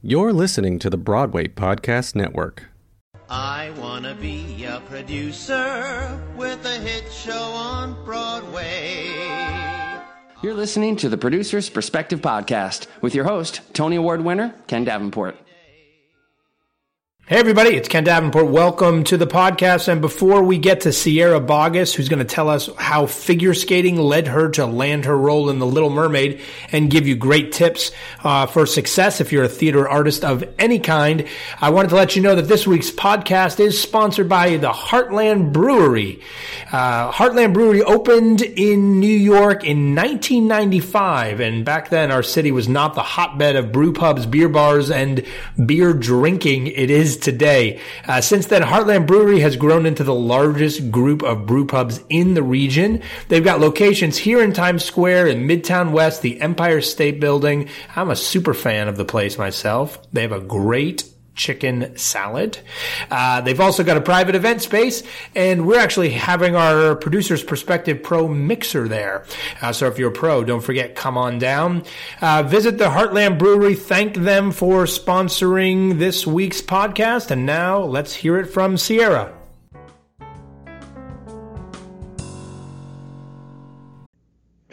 You're listening to the Broadway Podcast Network. I wanna be a producer with a hit show on Broadway. You're listening to the Producer's Perspective Podcast with your host, Tony Award winner, Ken Davenport. Hey, everybody, it's Ken Davenport. Welcome to the podcast. And before we get to Sierra Boggess, who's going to tell us how figure skating led her to land her role in The Little Mermaid and give you great tips uh, for success if you're a theater artist of any kind, I wanted to let you know that this week's podcast is sponsored by the Heartland Brewery. Uh, Heartland Brewery opened in New York in 1995. And back then, our city was not the hotbed of brew pubs, beer bars, and beer drinking it is today. Uh, since then, Heartland Brewery has grown into the largest group of brew pubs in the region. They've got locations here in Times Square, in Midtown West, the Empire State Building. I'm a super fan of the place myself. They have a great chicken salad. Uh, they've also got a private event space, and we're actually having our producer's perspective pro mixer there. Uh, so if you're a pro, don't forget, come on down. Uh, visit the Heartland Brewery. Thank them for sponsoring this week's podcast. And now let's hear it from Sierra.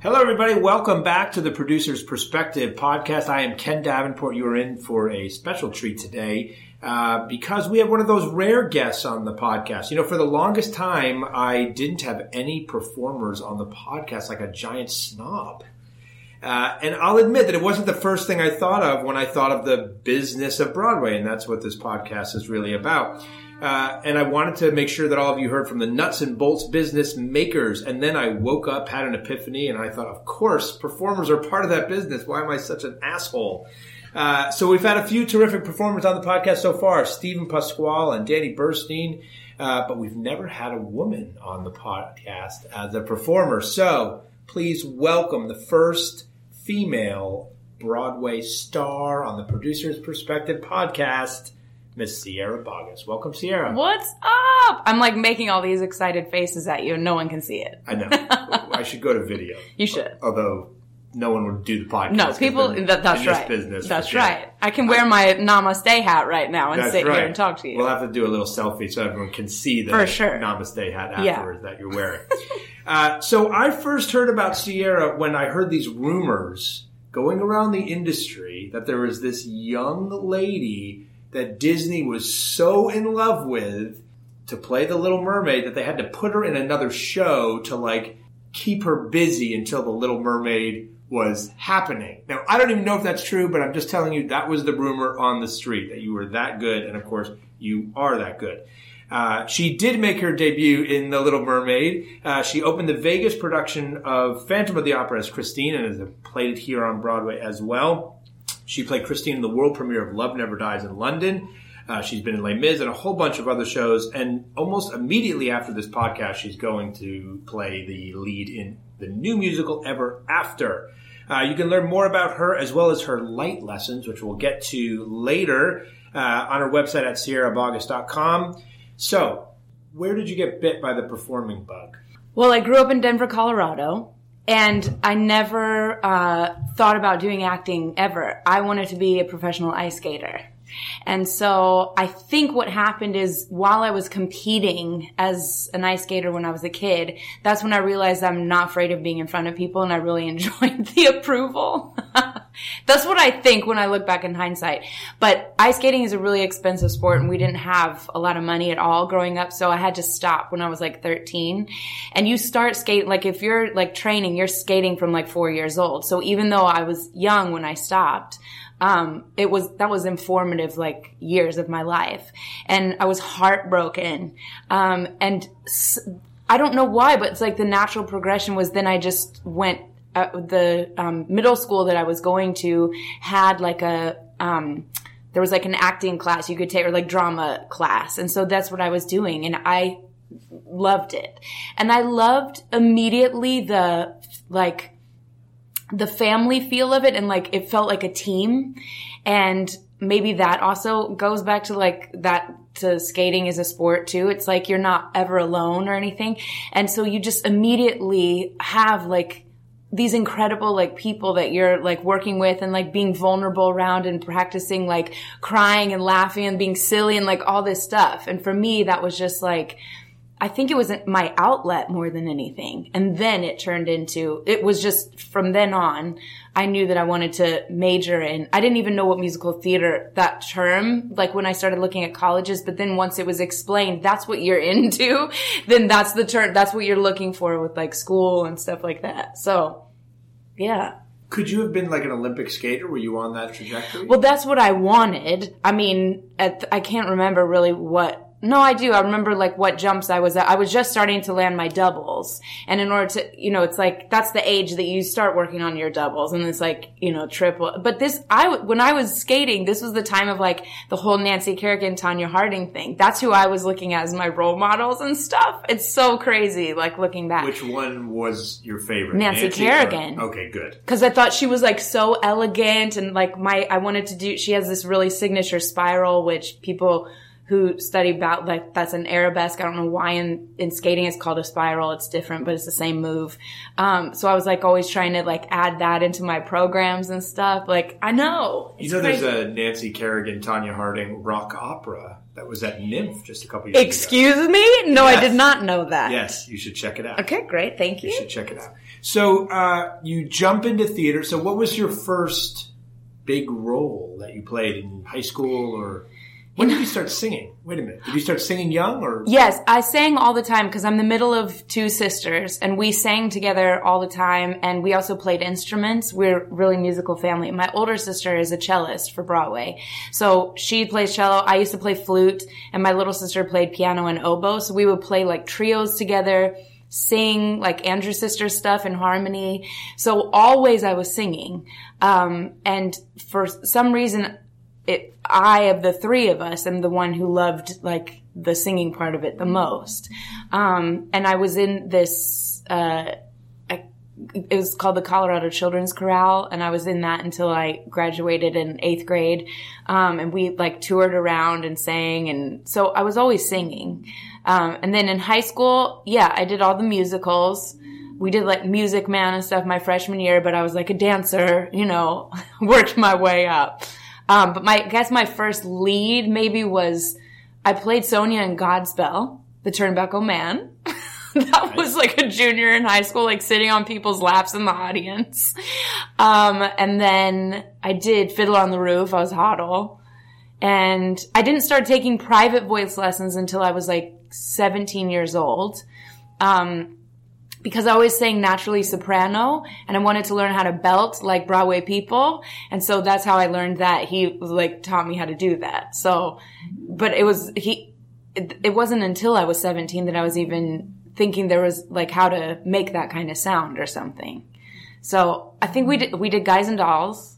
Hello, everybody. Welcome back to the Producer's Perspective podcast. I am Ken Davenport. You are in for a special treat today uh, because we have one of those rare guests on the podcast. You know, for the longest time, I didn't have any performers on the podcast like a giant snob. Uh, and I'll admit that it wasn't the first thing I thought of when I thought of the business of Broadway, and that's what this podcast is really about. Uh, and I wanted to make sure that all of you heard from the nuts and bolts business makers. And then I woke up, had an epiphany, and I thought, of course, performers are part of that business. Why am I such an asshole? Uh, so we've had a few terrific performers on the podcast so far, Steven Pasquale and Danny Burstein, uh, but we've never had a woman on the podcast as a performer. So please welcome the first female Broadway star on the Producer's Perspective podcast, Miss Sierra Boggess. Welcome, Sierra. What's up? I'm like making all these excited faces at you and no one can see it. I know. I should go to video. You should. Although no one would do the podcast. No, people, that, that's right. business. that's yeah. right. I can wear my namaste hat right now and sit right. here and talk to you. We'll have to do a little selfie so everyone can see the For sure. namaste hat Yeah. afterwards that you're wearing. uh, so I first heard about Sierra when I heard these rumors going around the industry that there was this young lady that Disney was so in love with to play the Little Mermaid that they had to put her in another show to like keep her busy until the Little Mermaid was happening. Now, I don't even know if that's true, but I'm just telling you that was the rumor on the street that you were that good, and of course, you are that good. Uh, she did make her debut in The Little Mermaid. Uh, she opened the Vegas production of Phantom of the Opera as Christine and has played it here on Broadway as well. She played Christine in the world premiere of Love Never Dies in London. Uh, she's been in Les Mis and a whole bunch of other shows. And almost immediately after this podcast, she's going to play the lead in the new musical Ever After. Uh, you can learn more about her as well as her light lessons, which we'll get to later uh, on her website at sierraboggess.com. So, where did you get bit by the performing bug? Well, I grew up in Denver, Colorado, and I never uh, thought about doing acting ever. I wanted to be a professional ice skater. And so I think what happened is while I was competing as an ice skater when I was a kid, that's when I realized I'm not afraid of being in front of people and I really enjoyed the approval. that's what I think when I look back in hindsight. But ice skating is a really expensive sport and we didn't have a lot of money at all growing up. So I had to stop when I was like 13. And you start skating, like if you're like training, you're skating from like four years old. So even though I was young when I stopped, um, it was that was informative like years of my life, and I was heartbroken. Um, and s- I don't know why, but it's like the natural progression was then I just went. Uh, the um, middle school that I was going to had like a um, there was like an acting class you could take or like drama class. And so that's what I was doing. And I loved it. And I loved immediately the like the family feel of it and like it felt like a team. And maybe that also goes back to like that to skating as a sport too. It's like you're not ever alone or anything. And so you just immediately have like these incredible like people that you're like working with and like being vulnerable around and practicing like crying and laughing and being silly and like all this stuff. And for me, that was just like, I think it was my outlet more than anything. And then it turned into, it was just from then on, I knew that I wanted to major in, I didn't even know what musical theater, that term, like when I started looking at colleges, but then once it was explained, that's what you're into, then that's the term, that's what you're looking for with like school and stuff like that. So, yeah. Could you have been like an Olympic skater? Were you on that trajectory? Well, that's what I wanted. I mean, at, I can't remember really what no, I do. I remember like what jumps I was at. I was just starting to land my doubles. And in order to, you know, it's like, that's the age that you start working on your doubles. And it's like, you know, triple. But this, I, when I was skating, this was the time of like the whole Nancy Kerrigan, Tonya Harding thing. That's who I was looking at as my role models and stuff. It's so crazy, like looking back. Which one was your favorite? Nancy, Kerrigan. Or, okay, good. Cause I thought she was like so elegant and like my, I wanted to do, she has this really signature spiral, which people, who study about like that's an arabesque. I don't know why in, in skating it's called a spiral. It's different, but it's the same move. Um, so I was like always trying to like add that into my programs and stuff. Like I know. You know, crazy. there's a Nancy Kerrigan, Tonya Harding rock opera that was at NYMF just a couple years Excuse ago. me? No, yes. I did not know that. Yes, you should check it out. Okay, great. Thank you. You should check it out. So uh, you jump into theater. So what was your first big role that you played in high school or? When did you start singing? Wait a minute. Did you start singing young or? Yes, I sang all the time because I'm the middle of two sisters and we sang together all the time and we also played instruments. We're really musical family. My older sister is a cellist for Broadway. So she plays cello. I used to play flute and my little sister played piano and oboe. So we would play like trios together sing like Andrew's sister stuff in harmony. So always I was singing. Um, and for some reason, it, I of the three of us am the one who loved like the singing part of it the most. Um, and I was in this, uh, I, it was called the Colorado Children's Chorale, and I was in that until I graduated in eighth grade. Um, and we like toured around and sang, and so I was always singing. Um, and then in high school, yeah, I did all the musicals. We did like Music Man and stuff my freshman year, but I was like a dancer, you know, worked my way up. Um, but my, I guess my first lead maybe was I played Sonia in Godspell, the Turn Back, O Man. that was like a junior in high school, like sitting on people's laps in the audience. Um, and then I did Fiddler on the Roof. I was Hodel. And I didn't start taking private voice lessons until I was like 17 years old. Um, because I always sang naturally soprano and I wanted to learn how to belt like Broadway people. And so that's how I learned that. He like taught me how to do that. So, but it was, he, it, it wasn't until I was 17 that I was even thinking there was like how to make that kind of sound or something. So I think we did, we did Guys and Dolls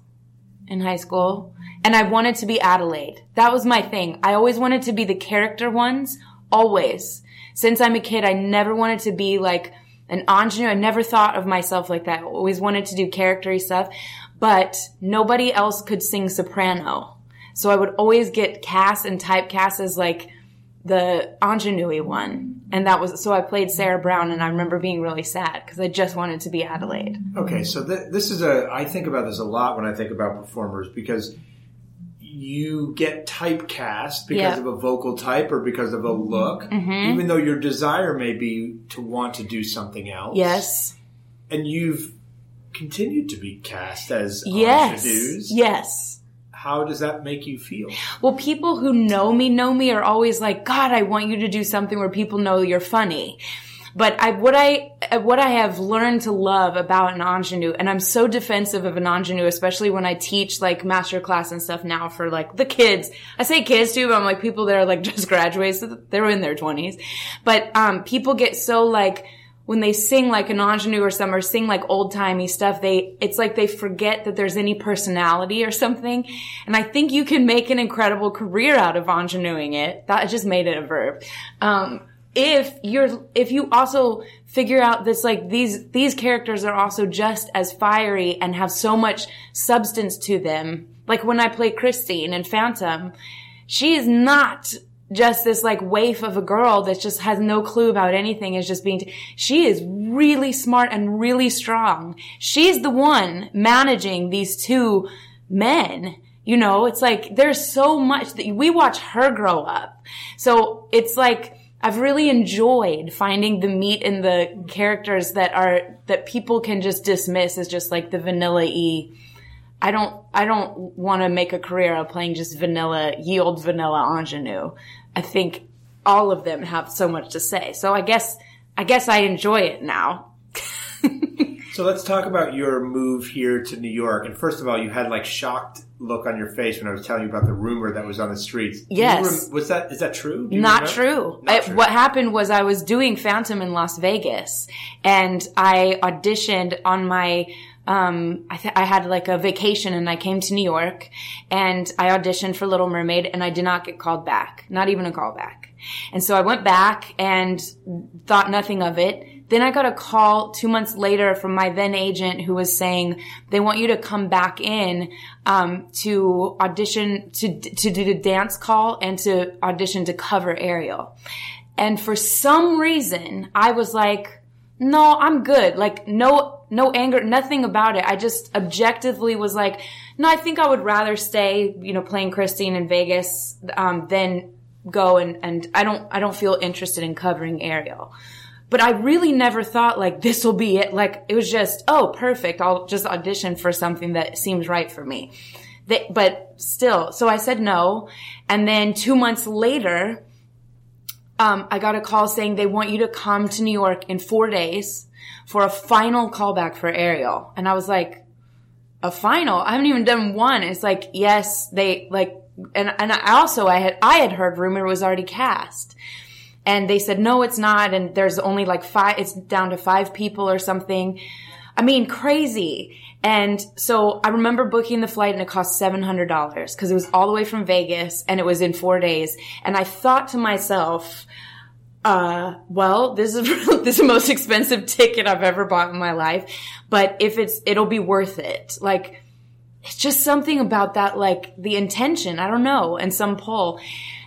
in high school and I wanted to be Adelaide. That was my thing. I always wanted to be the character ones, always. Since I'm a kid, I never wanted to be like, an ingenue. I never thought of myself like that. I always wanted to do charactery stuff, but nobody else could sing soprano. So I would always get cast and typecast as like the ingenue one. And that was, so I played Sarah Brown and I remember being really sad because I just wanted to be Adelaide. Okay. So th- this is a, I think about this a lot when I think about performers because you get typecast because yeah. of a vocal type or because of a look, mm-hmm. even though your desire may be to want to do something else. Yes. And you've continued to be cast as yes. Yes. How does that make you feel? Well, people who know me know me are always like, God, I want you to do something where people know you're funny. But I, what I, what I have learned to love about an ingenue, and I'm so defensive of an ingenue, especially when I teach like master class and stuff now for like the kids. I say kids too, but I'm like people that are like just graduates, so they're in their twenties. But, um, people get so like, when they sing like an ingenue or some or sing like old timey stuff, they, it's like they forget that there's any personality or something. And I think you can make an incredible career out of ingenuing it. That just made it a verb. Um, if you're, if you also figure out this, like these, these characters are also just as fiery and have so much substance to them. Like when I play Christine in Phantom, she is not just this like waif of a girl that just has no clue about anything is just being, t- she is really smart and really strong. She's the one managing these two men. You know, it's like there's so much that we watch her grow up. So it's like, I've really enjoyed finding the meat in the characters that are, that people can just dismiss as just like the vanilla E. I don't, I don't want to make a career of playing just vanilla, yield vanilla ingenue. I think all of them have so much to say. So I guess, I guess I enjoy it now. So let's talk about your move here to New York. And first of all, you had like shocked look on your face when I was telling you about the rumor that was on the streets. Yes. rem- was that is that true? Not true. Not true. What happened was I was doing Phantom in Las Vegas and I auditioned on my, um, I, th- I had like a vacation and I came to New York and I auditioned for Little Mermaid and I did not get called back. Not even a call back. And so I went back and thought nothing of it. Then I got a call two months later from my then agent who was saying they want you to come back in um, to audition to to do the dance call and to audition to cover Ariel. And for some reason, I was like, no, I'm good. Like no no anger, nothing about it. I just objectively was like, no, I think I would rather stay, you know, playing Christine in Vegas um, than go and and I don't I don't feel interested in covering Ariel. But I really never thought like this will be it. Like it was just, oh, perfect. I'll just audition for something that seems right for me. They, but still, so I said no. And then two months later, um, I got a call saying they want you to come to New York in four days for a final callback for Ariel. And I was like, a final? I haven't even done one. It's like, yes, they like, and, and I also, I had, I had heard rumor was already cast. And they said, no, it's not. And there's only like five, it's down to five people or something. I mean, crazy. And so I remember booking the flight and it cost $700 because it was all the way from Vegas and it was in four days. And I thought to myself, uh, well, this is, this is the most expensive ticket I've ever bought in my life. But if it's, it'll be worth it. Like, it's just something about that, like the intention. I don't know. And some pull.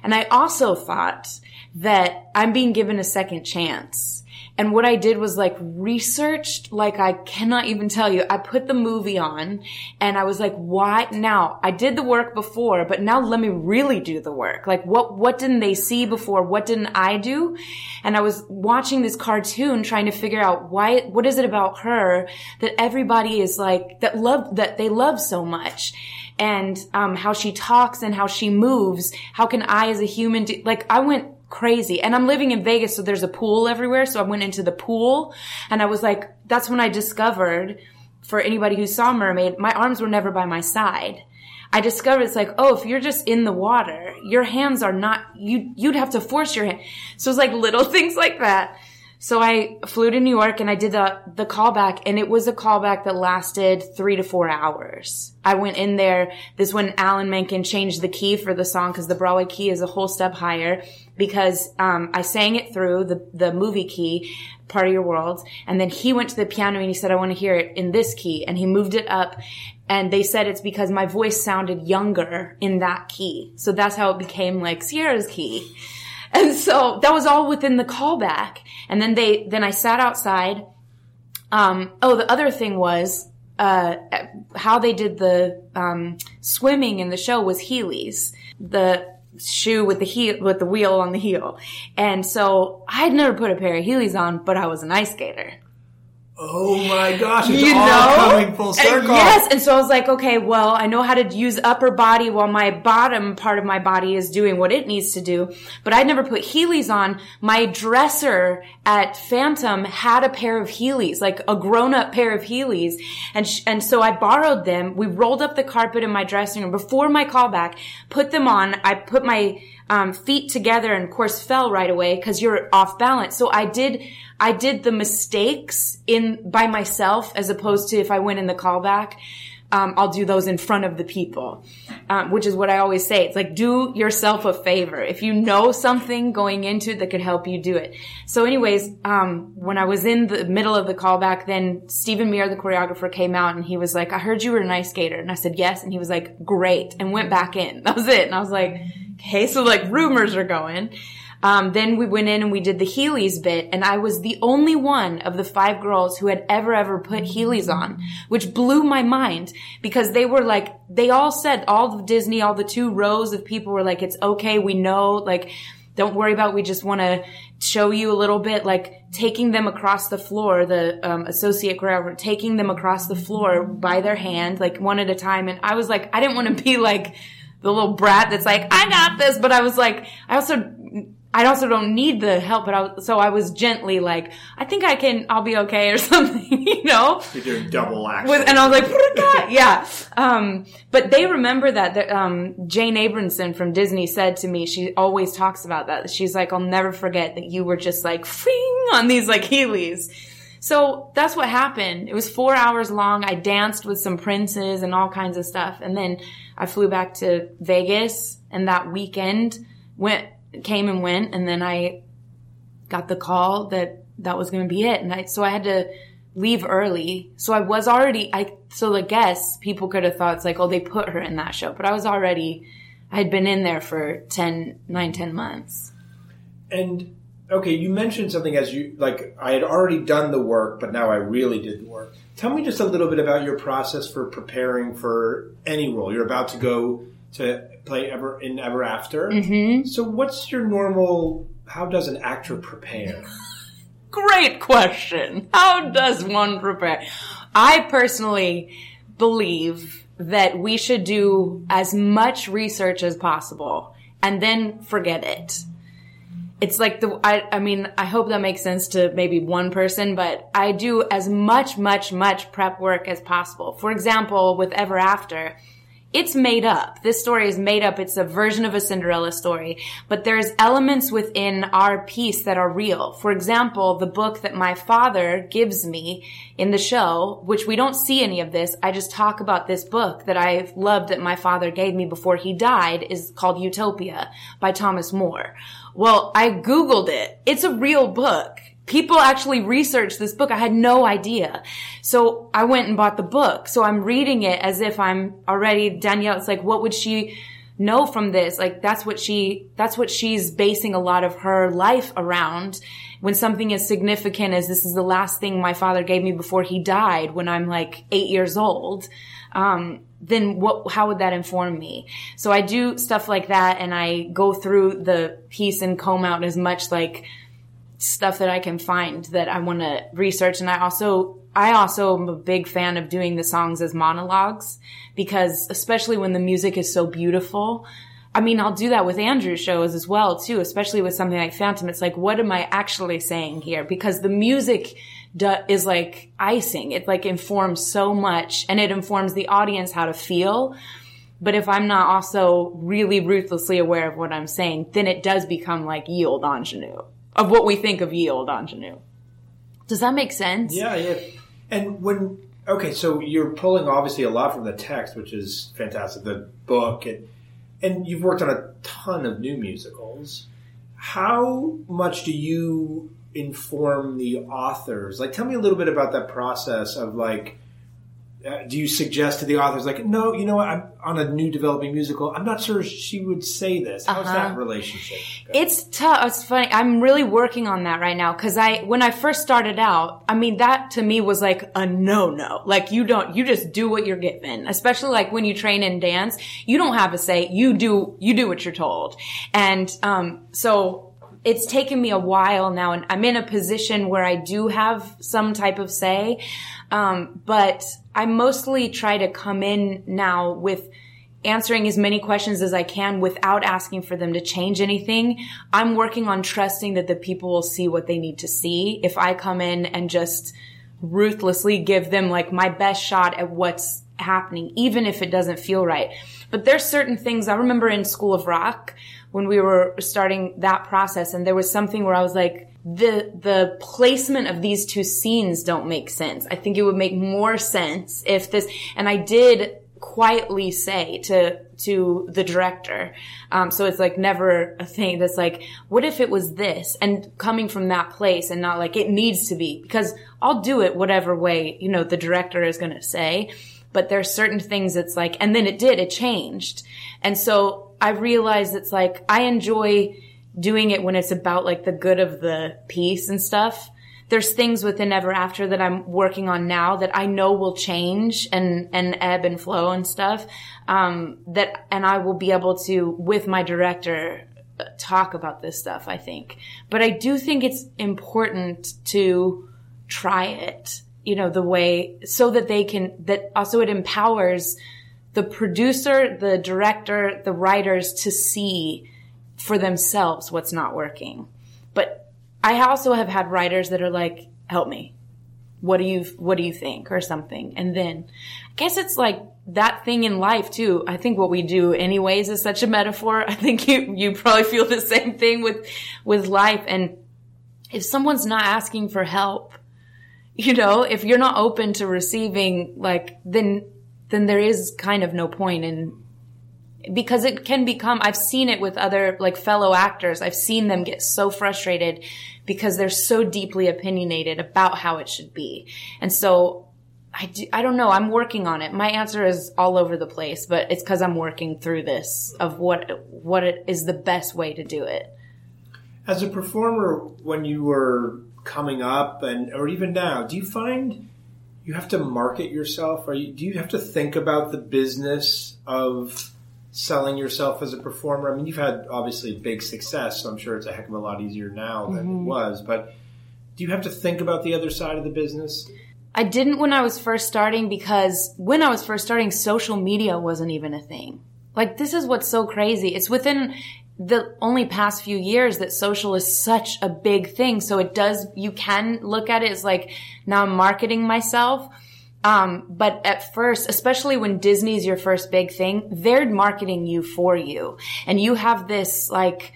And I also thought that I'm being given a second chance. And what I did was like researched, like I cannot even tell you. I put the movie on and I was like, why now? I did the work before, but now let me really do the work. Like what, what didn't they see before? What didn't I do? And I was watching this cartoon trying to figure out why, what is it about her that everybody is like, that love, that they love so much? And, um, how she talks and how she moves. How can I as a human do, like I went crazy. And I'm living in Vegas, so there's a pool everywhere. So I went into the pool and I was like, that's when I discovered for anybody who saw Mermaid, my arms were never by my side. I discovered it's like, oh, if you're just in the water, your hands are not, you, you'd have to force your hand. So it's like little things like that. So I flew to New York and I did the, the callback and it was a callback that lasted three to four hours. I went in there. This when Alan Menken changed the key for the song because the Broadway key is a whole step higher because, um, I sang it through the, the movie key, part of your world. And then he went to the piano and he said, I want to hear it in this key. And he moved it up and they said it's because my voice sounded younger in that key. So that's how it became like Sierra's key. And so that was all within the callback. And then they, then I sat outside. Um, oh, the other thing was, uh, how they did the, um, swimming in the show was Heelys. The shoe with the heel, with the wheel on the heel. And so I had never put a pair of Heelys on, but I was an ice skater Oh my gosh, it's you all know? coming full And yes, and so I was like, okay, well, I know how to use upper body while my bottom part of my body is doing what it needs to do. But I'd never put Heelys on. My dresser at Phantom had a pair of Heelys, like a grown-up pair of Heelys, and sh- and so I borrowed them. We rolled up the carpet in my dressing room before my callback, put them on. I put my um, feet together and of course fell right away because you're off balance. So I did, I did the mistakes in by myself as opposed to if I went in the callback. Um, I'll do those in front of the people, um, which is what I always say. It's like do yourself a favor. If you know something going into it that could help you do it. So, anyways, um, when I was in the middle of the callback, then Stephen Mear, the choreographer, came out and he was like, "I heard you were an ice skater," and I said yes, and he was like, "Great," and went back in. That was it, and I was like, "Okay, so like rumors are going." Um, then we went in and we did the Heelys bit, and I was the only one of the five girls who had ever, ever put Heelys on, which blew my mind because they were like, they all said, all of Disney, all the two rows of people were like, it's okay, we know, like, don't worry about, we just want to show you a little bit, like taking them across the floor, the um, associate choreographer, taking them across the floor by their hand, like one at a time. And I was like, I didn't want to be like the little brat that's like, I got this, but I was like, I also I also don't need the help, but I, so I was gently like, I think I can, I'll be okay or something, you know? You're doing double action. With, and I was like, yeah. Um, but they remember that, that, um, Jane Abramson from Disney said to me, she always talks about that. She's like, I'll never forget that you were just like, fing on these like Heelys. So that's what happened. It was four hours long. I danced with some princes and all kinds of stuff. And then I flew back to Vegas and that weekend went, came and went, and then I got the call that that was going to be it, and I so I had to leave early. So I was already I so I guess people could have thought it's like oh they put her in that show, but I was already I had been in there for 10, 9, 10 months. And okay, you mentioned something as you like I had already done the work, but now I really did the work. Tell me just a little bit about your process for preparing for any role. You're about to go to play ever in Ever After. Mm-hmm. So, what's your normal? How does an actor prepare? Great question. How does one prepare? I personally believe that we should do as much research as possible and then forget it. It's like the, I, I mean, I hope that makes sense to maybe one person, but I do as much, much, much prep work as possible. For example, with Ever After, it's made up. This story is made up. It's a version of a Cinderella story, but there's elements within our piece that are real. For example, the book that my father gives me in the show, which we don't see any of this. I just talk about this book that I loved that my father gave me before he died is called Utopia by Thomas More. Well, I Googled it. It's a real book people actually researched this book. I had no idea. So I went and bought the book. So I'm reading it as if I'm already Danielle. It's like, what would she know from this? Like that's what she, that's what she's basing a lot of her life around when something as significant as this is the last thing my father gave me before he died when I'm like eight years old. Um, then what, how would that inform me? So I do stuff like that and I go through the piece and comb out as much like, stuff that I can find that I want to research. And I also, I also am a big fan of doing the songs as monologues because especially when the music is so beautiful, I mean, I'll do that with Andrew's shows as well, too, especially with something like Phantom. It's like, what am I actually saying here? Because the music do, is like icing. It like informs so much and it informs the audience how to feel. But if I'm not also really ruthlessly aware of what I'm saying, then it does become like yield ingenue of what we think of yield ingenue. Does that make sense? Yeah, yeah. And when okay, so you're pulling obviously a lot from the text, which is fantastic. The book and and you've worked on a ton of new musicals. How much do you inform the authors? Like, tell me a little bit about that process of like uh, do you suggest to the authors like no you know i'm on a new developing musical. I'm not sure she would say this. How's uh-huh. that relationship it's tough. It's funny. I'm really working on that right now because i when i first started out i mean that to me was like a no no like you don't you just do what you're given. Especially like when you train in dance you don't have a say you do you do what you're told. And um so it's taken me a while now and I'm in a position where I do have some type of say. Um, but I mostly try to come in now with answering as many questions as I can without asking for them to change anything. I'm working on trusting that the people will see what they need to see. If I come in and just ruthlessly give them like my best shot at what's happening, even if it doesn't feel right. But there's certain things I remember in School of Rock when we were starting that process and there was something where I was like, the, the placement of these two scenes don't make sense. I think it would make more sense if this, and I did quietly say to to the director. Um, so it's like never a thing that's like, what if it was this? And coming from that place and not like it needs to be because I'll do it whatever way you know the director is going to say. But there's certain things that's like, and then it did, it changed, and so I realized it's like I enjoy doing it when it's about like the good of the piece and stuff there's things within Ever After that I'm working on now that I know will change and, and ebb and flow and stuff. Um, that, and I will be able to, with my director, talk about this stuff, I think. But I do think it's important to try it, you know, the way, so that they can, that also it empowers the producer, the director, the writers to see for themselves what's not working. But I also have had writers that are like, help me. What do you, what do you think or something? And then I guess it's like that thing in life too. I think what we do anyways is such a metaphor. I think you, you probably feel the same thing with, with life. And if someone's not asking for help, you know, if you're not open to receiving, like, then, then there is kind of no point in because it can become i've seen it with other like fellow actors. I've seen them get so frustrated because they're so deeply opinionated about how it should be. And so I, do, I don't know. I'm working on it. My answer is all over the place but it's because i'm working through this of what what it is the best way to do it. As a performer when you were coming up and or even now do you find you have to market yourself or you, do you have to think about the business of selling yourself as a performer? I mean, you've had obviously big success, so I'm sure it's a heck of a lot easier now than mm-hmm. it was. But do you have to think about the other side of the business? I didn't when I was first starting because when I was first starting, social media wasn't even a thing. Like, this is what's so crazy. It's within the only past few years that social is such a big thing. So it does, you can look at it as like, now I'm marketing myself um, but at first, especially when Disney's your first big thing, they're marketing you for you. And you have this like,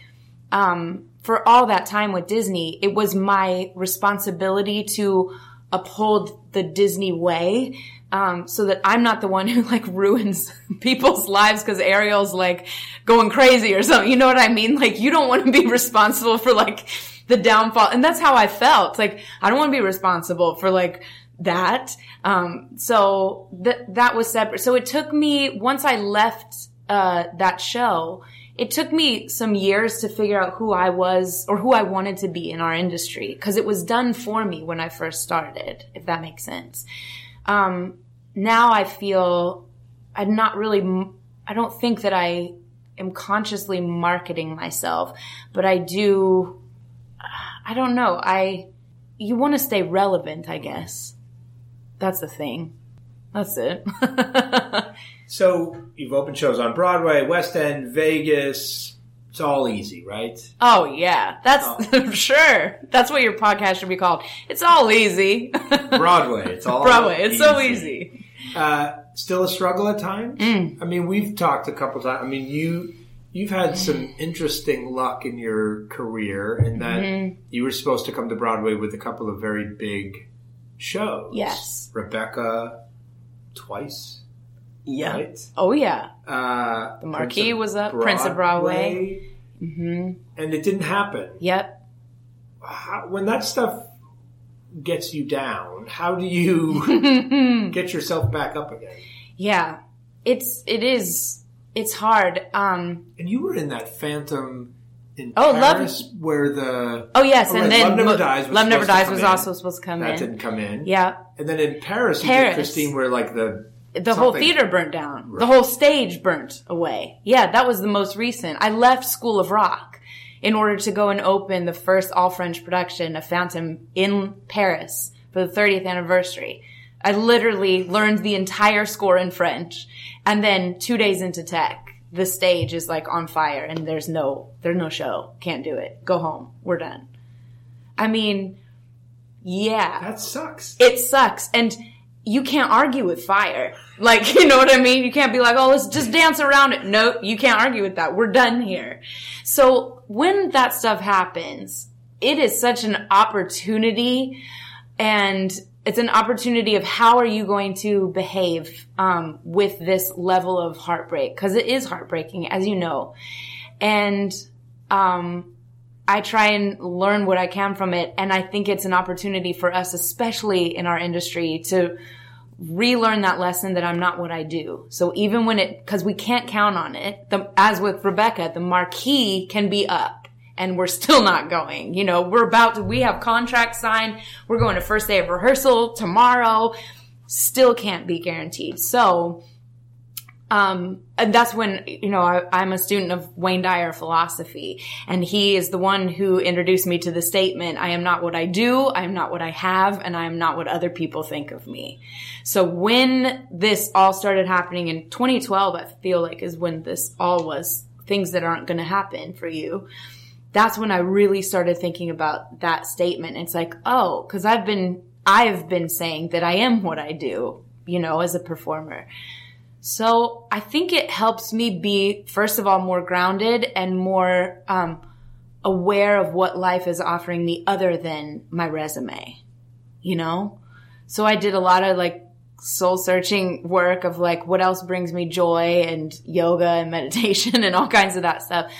um, for all that time with Disney, it was my responsibility to uphold the Disney way. Um, so that I'm not the one who like ruins people's lives because Ariel's like going crazy or something. You know what I mean? Like you don't want to be responsible for like the downfall. And that's how I felt. Like I don't want to be responsible for like that. Um, so that that was separate. So it took me once I left uh, that show. It took me some years to figure out who I was or who I wanted to be in our industry because it was done for me when I first started, if that makes sense. Um, now I feel I'm not really, I don't think that I am consciously marketing myself, but I do, I don't know. I, you want to stay relevant, I guess. That's the thing. That's it. so you've opened shows on Broadway, West End, Vegas. It's all easy, right? Oh yeah, that's oh. sure. That's what your podcast should be called. It's all easy. Broadway. It's all Broadway. It's easy. so easy. Uh, still a struggle at times. Mm. I mean, we've talked a couple times. I mean, you you've had some interesting luck in your career in that mm-hmm. you were supposed to come to Broadway with a couple of very big shows. Yes. Rebecca twice. Yeah. Right? Oh yeah. Uh, the marquee was up. Broadway, Prince of Broadway. Mm-hmm. And it didn't happen. Yep. How, when that stuff gets you down, how do you get yourself back up again? Yeah, it's it is it's hard. Um, and you were in that Phantom in oh, Paris, love where the oh yes, oh, and then Love Never Dies. Was Love Never Dies was in. also supposed to come that in. That didn't come in. Yeah, and then in Paris, Paris. Christine, where like the the whole theater burnt down. Right. The whole stage burnt away. Yeah, that was the most recent. I left School of Rock in order to go and open the first all French production of Phantom in Paris for the 30th anniversary. I literally learned the entire score in French, and then two days into tech the stage is like on fire and there's no there's no show can't do it go home we're done i mean yeah that sucks it sucks and you can't argue with fire. Like, you know what I mean? You can't be like, oh, let's just dance around it. Nope, you can't argue with that. We're done here. So when that stuff happens, it is such an opportunity and it's an opportunity of how are you going to behave um, with this level of heartbreak because it is heartbreaking as you know and um, i try and learn what i can from it and i think it's an opportunity for us especially in our industry to relearn that lesson that i'm not what i do so even when it because we can't count on it the, as with rebecca the marquee can be up and we're still not going. You know, we're about to, we have contracts signed. We're going to first day of rehearsal tomorrow. Still can't be guaranteed. So, um, and that's when, you know, I, am a student of Wayne Dyer philosophy and he is the one who introduced me to the statement, I am not what I do, I am not what I have, and I am not what other people think of me. So when this all started happening in 2012, I feel like is when this all was things that aren't going to happen for you that's when I really started thinking about that statement. It's like, oh, cause I've been, I've been saying that I am what I do, you know, as a performer. So I think it helps me be, first of all, more grounded and more, um, aware of what life is offering me other than my resume, you know? So I did a lot of like soul searching work of like what else brings me joy and yoga and meditation and all kinds of that stuff.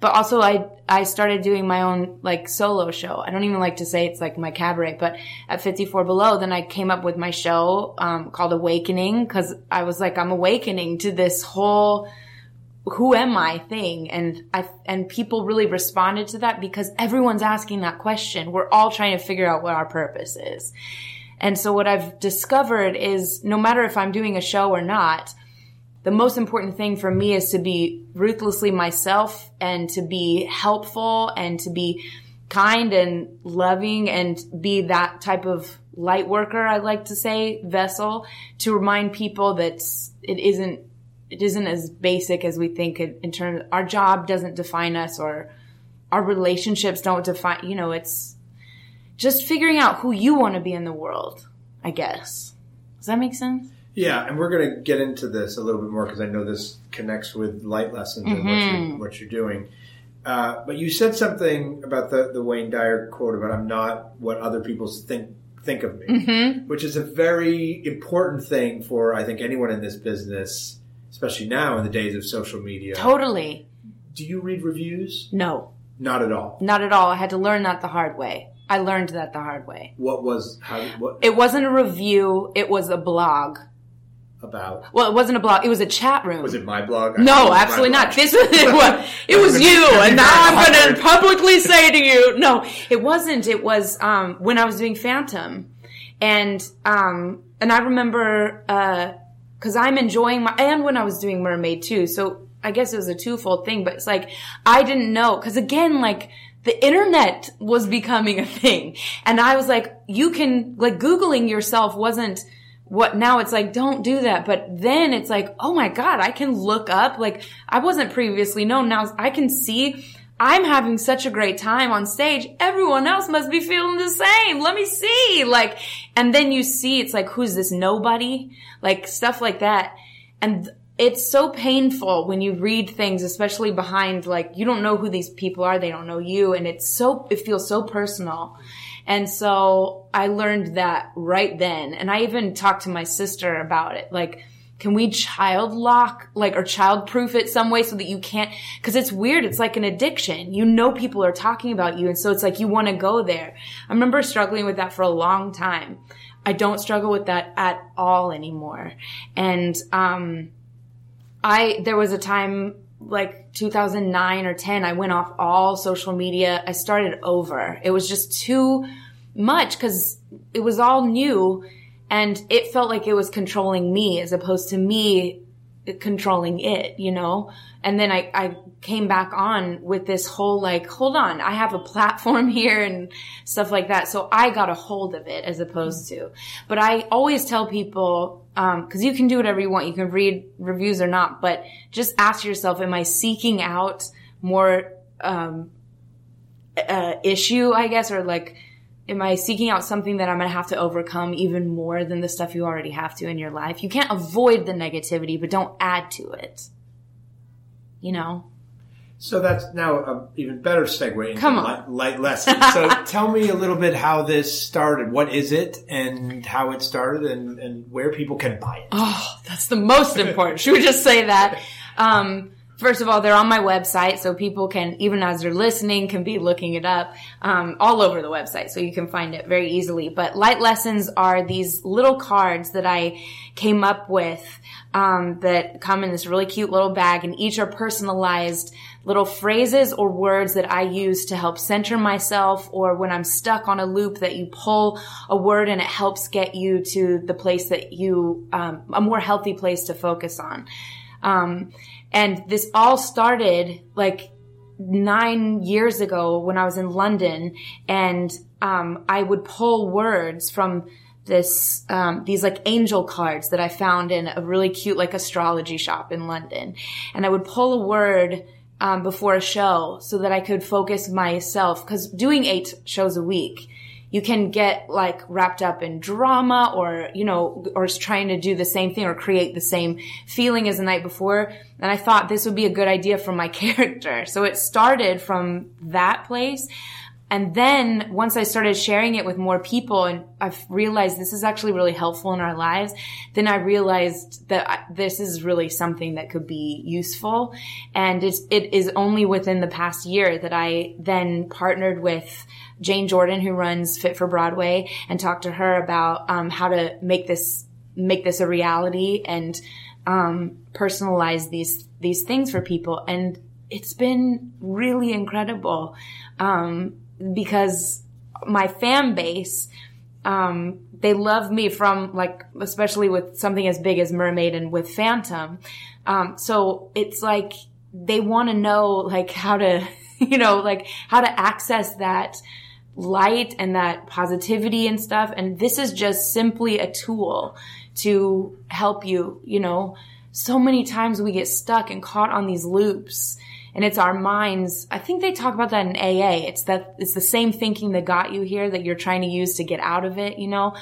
But also I, I started doing my own like solo show. I don't even like to say it's like my cabaret, but at 54 Below, then I came up with my show, um, called Awakening because I was like, I'm awakening to this whole, who am I thing. And I, and people really responded to that because everyone's asking that question. We're all trying to figure out what our purpose is. And so what I've discovered is no matter if I'm doing a show or not, the most important thing for me is to be ruthlessly myself and to be helpful and to be kind and loving and be that type of light worker, I like to say, vessel to remind people that it isn't, it isn't as basic as we think in terms, our job doesn't define us or our relationships don't define, you know, it's just figuring out who you want to be in the world, I guess. Does that make sense? Yeah, and we're going to get into this a little bit more because I know this connects with light lessons mm-hmm. and what you're, mm-hmm. what you're doing. Uh, but you said something about the, the Wayne Dyer quote about "I'm not what other people think think of me," mm-hmm. which is a very important thing for I think anyone in this business, especially now in the days of social media. Totally. Do you read reviews? No. Not at all. Not at all. I had to learn that the hard way. I learned that the hard way. What was how? What? It wasn't a review. It was a blog about? Well, it wasn't a blog. It was a chat room. Was it my blog? No, absolutely not. This was it was, it was you, and now I'm going to publicly say to you, no, it wasn't. It was um, when I was doing Phantom, and um, and I remember because uh, I'm enjoying my and when I was doing Mermaid too. So I guess it was a twofold thing, but it's like I didn't know because again, like the internet was becoming a thing, and I was like, you can like googling yourself wasn't what now it's like, don't do that. But then it's like, oh my God, I can look up. Like I wasn't previously known. Now I can see I'm having such a great time on stage. Everyone else must be feeling the same. Let me see. Like, and then you see it's like, who's this nobody? Like stuff like that. And it's so painful when you read things, especially behind like, you don't know who these people are. They don't know you. And it's so, it feels so personal. And so I learned that right then. And I even talked to my sister about it. Like, can we child lock, like, or child proof it some way so that you can't, cause it's weird. It's like an addiction. You know, people are talking about you. And so it's like you want to go there. I remember struggling with that for a long time. I don't struggle with that at all anymore. And, um, I, there was a time like 2009 or 10, I went off all social media. I started over. It was just too much because it was all new and it felt like it was controlling me as opposed to me controlling it, you know? And then I, I came back on with this whole like, hold on, I have a platform here and stuff like that. So I got a hold of it as opposed to, but I always tell people, um, cause you can do whatever you want. You can read reviews or not, but just ask yourself, am I seeking out more, um, uh, issue, I guess, or like, am I seeking out something that I'm going to have to overcome even more than the stuff you already have to in your life? You can't avoid the negativity, but don't add to it. You know? So that's now an even better segue into Come on. light, light lessons. so tell me a little bit how this started. What is it and how it started and, and where people can buy it. Oh, that's the most important. Should we just say that? Um, first of all, they're on my website, so people can, even as they're listening, can be looking it up um, all over the website, so you can find it very easily. But light lessons are these little cards that I came up with um, that come in this really cute little bag, and each are personalized little phrases or words that I use to help center myself or when I'm stuck on a loop that you pull a word and it helps get you to the place that you, um, a more healthy place to focus on. Um, and this all started like nine years ago when I was in London and, um, I would pull words from this um, these like angel cards that I found in a really cute like astrology shop in London, and I would pull a word um, before a show so that I could focus myself because doing eight shows a week. You can get like wrapped up in drama or, you know, or trying to do the same thing or create the same feeling as the night before. And I thought this would be a good idea for my character. So it started from that place. And then once I started sharing it with more people and I've realized this is actually really helpful in our lives, then I realized that I, this is really something that could be useful. And it's, it is only within the past year that I then partnered with Jane Jordan, who runs Fit for Broadway and talked to her about, um, how to make this, make this a reality and, um, personalize these, these things for people. And it's been really incredible. Um, because my fan base, um, they love me from like, especially with something as big as Mermaid and with Phantom. Um, so it's like they want to know like how to, you know, like how to access that light and that positivity and stuff. And this is just simply a tool to help you, you know, so many times we get stuck and caught on these loops and it's our minds. I think they talk about that in AA. It's that, it's the same thinking that got you here that you're trying to use to get out of it, you know?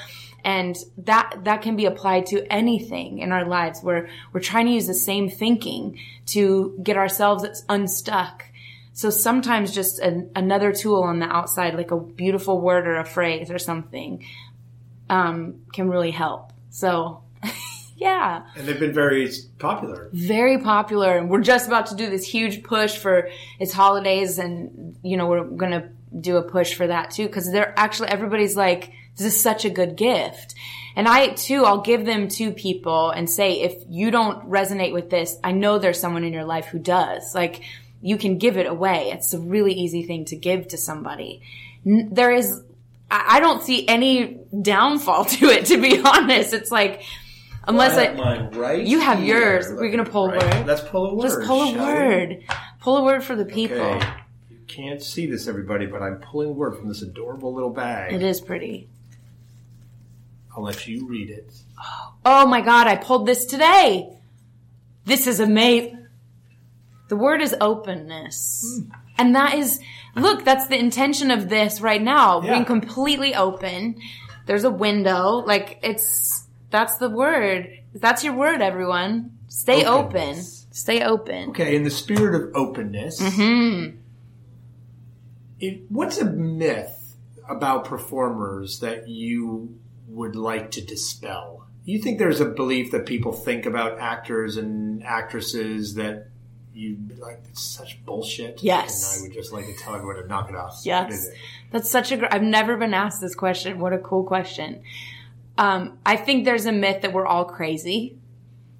And that, that can be applied to anything in our lives where we're trying to use the same thinking to get ourselves unstuck. So sometimes just an, another tool on the outside, like a beautiful word or a phrase or something, um, can really help. So yeah. And they've been very popular. Very popular. And we're just about to do this huge push for its holidays. And, you know, we're going to do a push for that too. Cause they're actually, everybody's like, this is such a good gift. And I too, I'll give them to people and say, if you don't resonate with this, I know there's someone in your life who does. Like, you can give it away. It's a really easy thing to give to somebody. There is, I don't see any downfall to it, to be honest. It's like, Unless I I, have mine right you have here. yours. We're gonna pull a word. Let's pull a word. just pull a shall we? word. Pull a word for the people. Okay. You can't see this, everybody, but I'm pulling a word from this adorable little bag. It is pretty. I'll let you read it. Oh my god, I pulled this today. This is amazing. The word is openness. Hmm. And that is, look, that's the intention of this right now. Yeah. Being completely open. There's a window. Like, it's, that's the word. That's your word, everyone. Stay open. Stay open. Okay, in the spirit of openness, Mm-hmm. it, what's a myth about performers that you would like to dispel? You think there's a belief that people think about actors and actresses that you'd be like it's such bullshit? Yes. And I would just like to tell everyone to knock it off. Yes. That's such a, gr- I've never been asked this question. What a cool question. Um, I think there's a myth that we're all crazy.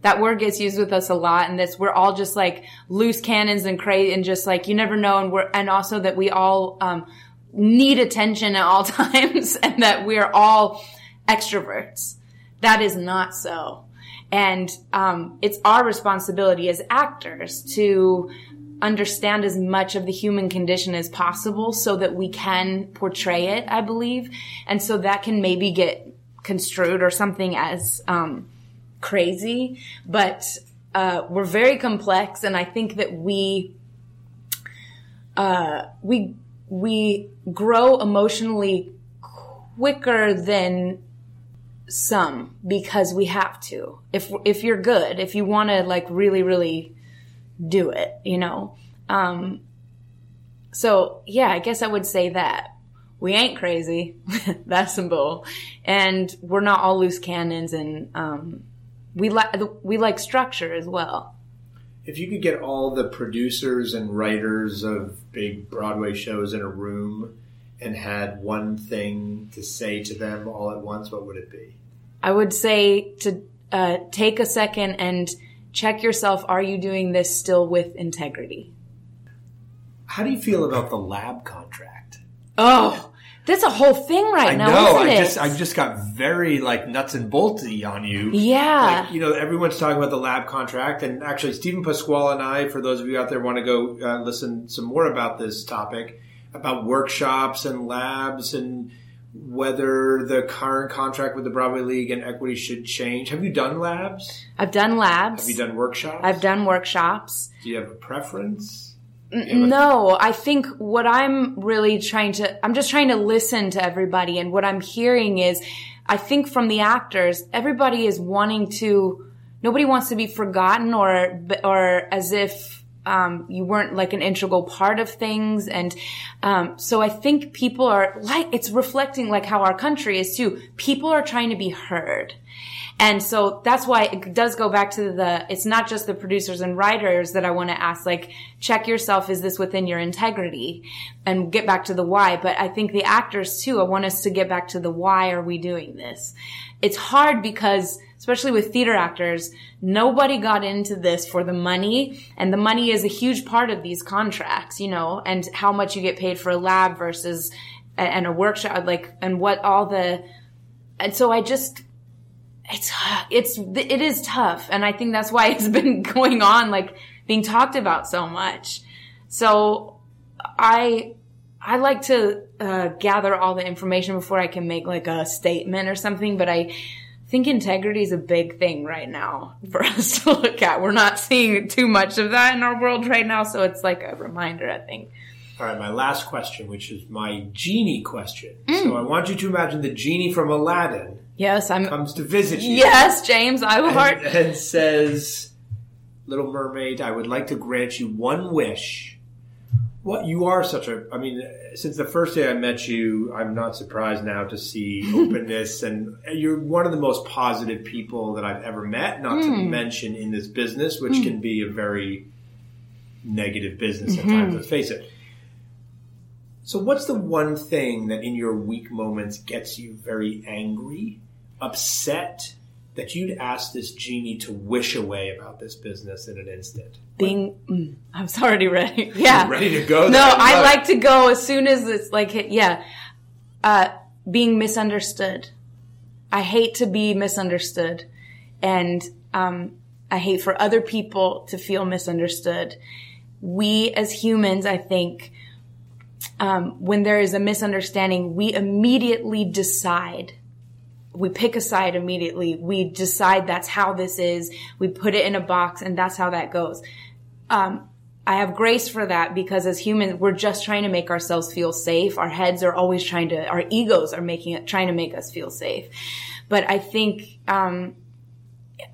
That word gets used with us a lot and this, we're all just like loose cannons and crazy and just like, you never know. And we're, and also that we all, um, need attention at all times and that we're all extroverts. That is not so. And, um, it's our responsibility as actors to, understand as much of the human condition as possible so that we can portray it, I believe. And so that can maybe get construed or something as, um, crazy, but, uh, we're very complex and I think that we, uh, we, we grow emotionally quicker than some because we have to. If if you're good, if you want to like really really do it, you know. Um so yeah, I guess I would say that. We ain't crazy. That's simple. And we're not all loose cannons and um we like we like structure as well. If you could get all the producers and writers of big Broadway shows in a room and had one thing to say to them all at once, what would it be? I would say to uh, take a second and check yourself. Are you doing this still with integrity? How do you feel about the lab contract? Oh, that's a whole thing right I now, know. isn't I it? just I just got very like nuts and bolty on you. Yeah. Like, you know, everyone's talking about the lab contract, and actually, Steven Pasquale and I, for those of you out there, want to go uh, listen some more about this topic about workshops and labs and whether the current contract with the Broadway League and Equity should change. Have you done labs? I've done labs. Have you done workshops? I've done workshops. Do you have a preference? No, I think what I'm really trying to, I'm just trying to listen to everybody. And what I'm hearing is, I think from the actors, everybody is wanting to, nobody wants to be forgotten or, or as if, um, you weren't like an integral part of things. And, um, so I think people are like, it's reflecting like how our country is too. People are trying to be heard. And so that's why it does go back to the, it's not just the producers and writers that I want to ask, like, check yourself. Is this within your integrity? And get back to the why. But I think the actors too, I want us to get back to the why are we doing this? It's hard because, especially with theater actors, nobody got into this for the money. And the money is a huge part of these contracts, you know, and how much you get paid for a lab versus, and a workshop, like, and what all the, and so I just, it's it's it is tough. And i think that's why it's been going on like being talked about so much. So i i like to uh, gather all the information before i can make like a statement or something but i think integrity is a big thing right now for us to look at. We're not seeing too much of that in our world right now so it's like a reminder i think. All right, my last question, which is my genie question. Mm. So I want you to imagine the genie from Aladdin yes i'm comes to visit you. yes james i will heart and, and says, "Little Mermaid, I would like to grant you one wish." What you are such a I mean, since the first day I met you, I'm not surprised now to see openness and you're one of the most positive people that I've ever met, not to hmm. mention in this business, which hmm. can be a very negative business at hmm. times, let's face it. So what's the one thing that in your weak moments gets you very angry, upset, that you'd ask this genie to wish away about this business in an instant? being mm, i was already ready yeah Ready to go? no i like to go as soon as it's like yeah uh being misunderstood i hate to be misunderstood and um i hate for other people to feel misunderstood we as humans i think um, when there is a misunderstanding we immediately decide we pick a side immediately. We decide that's how this is. We put it in a box and that's how that goes. Um, I have grace for that because as humans, we're just trying to make ourselves feel safe. Our heads are always trying to, our egos are making it, trying to make us feel safe. But I think, um,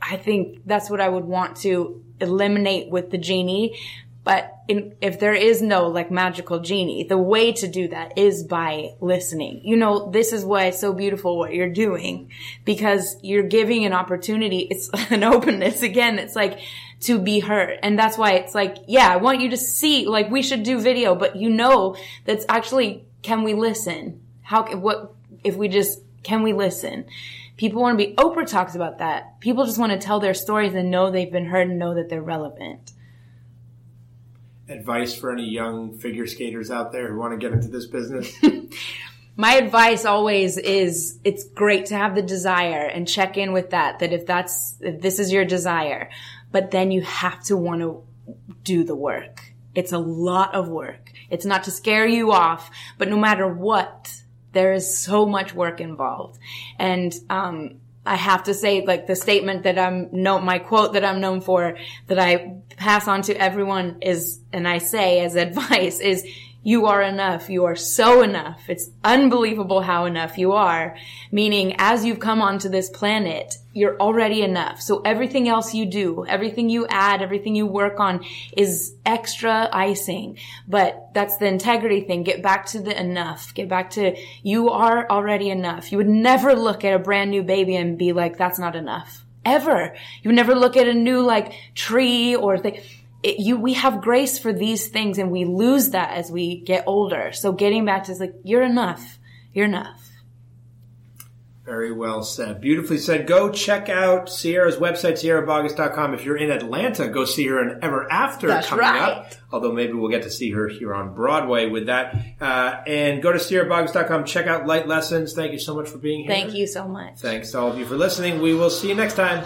I think that's what I would want to eliminate with the genie. But in, if there is no like magical genie, the way to do that is by listening. You know, this is why it's so beautiful what you're doing because you're giving an opportunity. It's an openness again. It's like to be heard. And that's why it's like, yeah, I want you to see, like we should do video, but you know, that's actually, can we listen? How what, if we just, can we listen? People want to be, Oprah talks about that. People just want to tell their stories and know they've been heard and know that they're relevant. Advice for any young figure skaters out there who want to get into this business? My advice always is it's great to have the desire and check in with that, that if that's, if this is your desire, but then you have to want to do the work. It's a lot of work. It's not to scare you off, but no matter what, there is so much work involved. And, um, I have to say, like the statement that I'm known, my quote that I'm known for, that I pass on to everyone is, and I say as advice is, you are enough. You are so enough. It's unbelievable how enough you are. Meaning, as you've come onto this planet, you're already enough. So everything else you do, everything you add, everything you work on is extra icing. But that's the integrity thing. Get back to the enough. Get back to you are already enough. You would never look at a brand new baby and be like, that's not enough. Ever. You would never look at a new like tree or thing it, you, we have grace for these things and we lose that as we get older. So getting back to is like, you're enough. You're enough. Very well said. Beautifully said. Go check out Sierra's website, sierraboggess.com. If you're in Atlanta, go see her in Ever After That's coming right. up. Although maybe we'll get to see her here on Broadway with that. Uh, and go to sierraboggess.com. Check out Light Lessons. Thank you so much for being here. Thank you so much. Thanks to all of you for listening. We will see you next time.